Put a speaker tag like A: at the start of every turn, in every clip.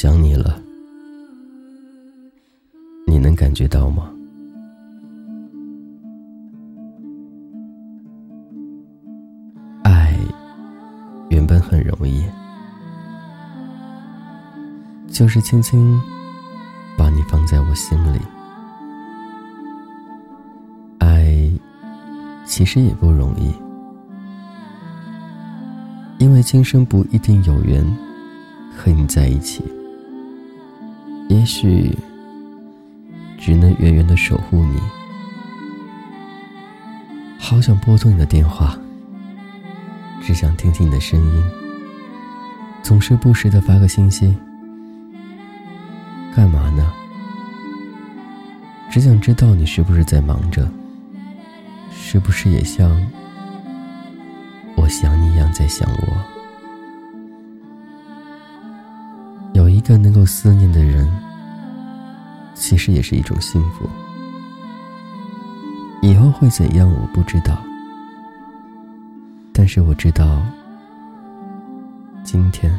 A: 想你了，你能感觉到吗？爱原本很容易，就是轻轻把你放在我心里。爱其实也不容易。因为今生不一定有缘和你在一起，也许只能远远的守护你。好想拨通你的电话，只想听听你的声音，总是不时的发个信息，干嘛呢？只想知道你是不是在忙着，是不是也像。我想你一样在想我，个能够思念的人，其实也是一种幸福。以后会怎样，我不知道，但是我知道，今天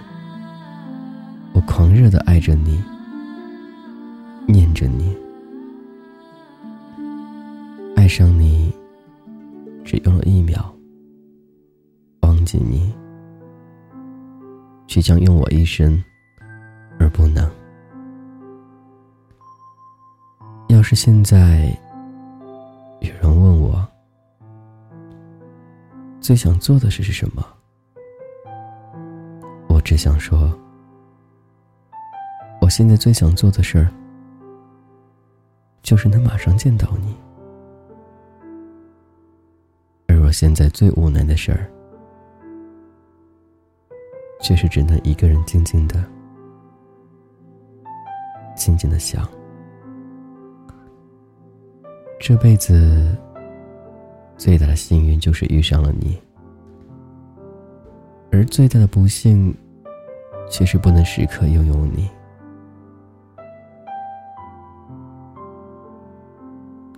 A: 我狂热的爱着你，念着你，爱上你，只用了一秒。忘记你，却将用我一生，而不能。要是现在有人问我，最想做的事是什么，我只想说，我现在最想做的事儿，就是能马上见到你。而我现在最无奈的事儿。却是只能一个人静静的、静静的想。这辈子最大的幸运就是遇上了你，而最大的不幸，却是不能时刻拥有你。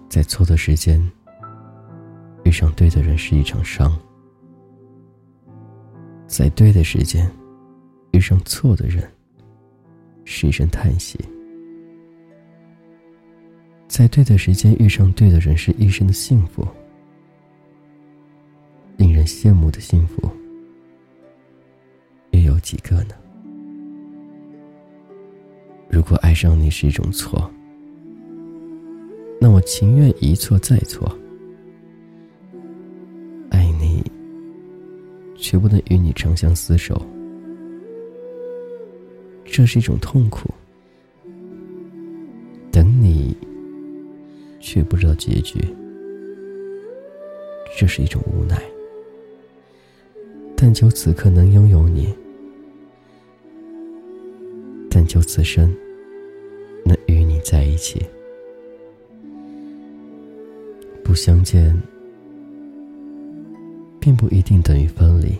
A: 在错的时间遇上对的人是一场伤。在对的时间遇上错的人，是一声叹息；在对的时间遇上对的人，是一生的幸福。令人羡慕的幸福，又有几个呢？如果爱上你是一种错，那我情愿一错再错。爱你却不能与你长相厮守，这是一种痛苦。却不知道结局，这是一种无奈。但求此刻能拥有你，但求此生能与你在一起，不相见。并不一定等于分离，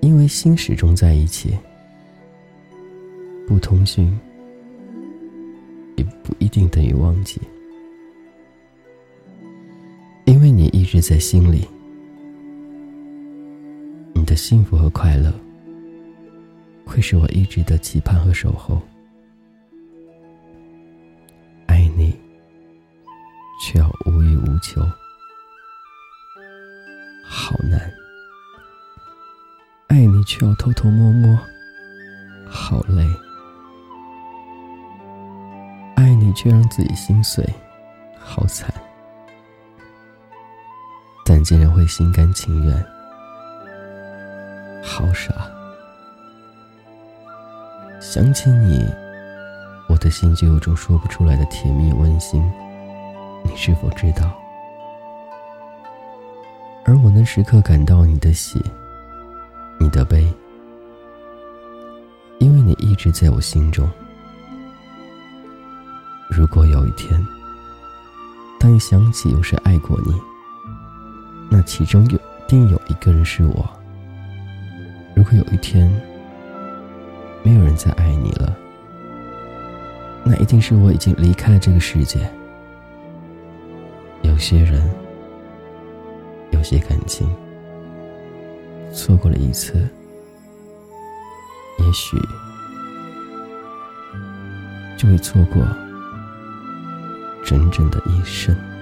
A: 因为心始终在一起。不通讯，一定等于忘记，因为你一直在心里。你的幸福和快乐，会是我一直的期盼和守候。爱你，却要无欲无求。好难，爱你却要偷偷摸摸，好累；却让自己心碎，好惨。但竟然会心甘情愿，好傻。想起你，我的心就有种说不出来的甜蜜温馨，你是否知道？而我能时刻感到你的喜，你的悲，因为你一直在我心中。如果有一天，当你想起有谁爱过你，那其中有定有一个人是我。如果有一天，没有人再爱你了，那一定是我已经离开了这个世界。有些人。有些感情错过了一次，也许就会错过真正的一生。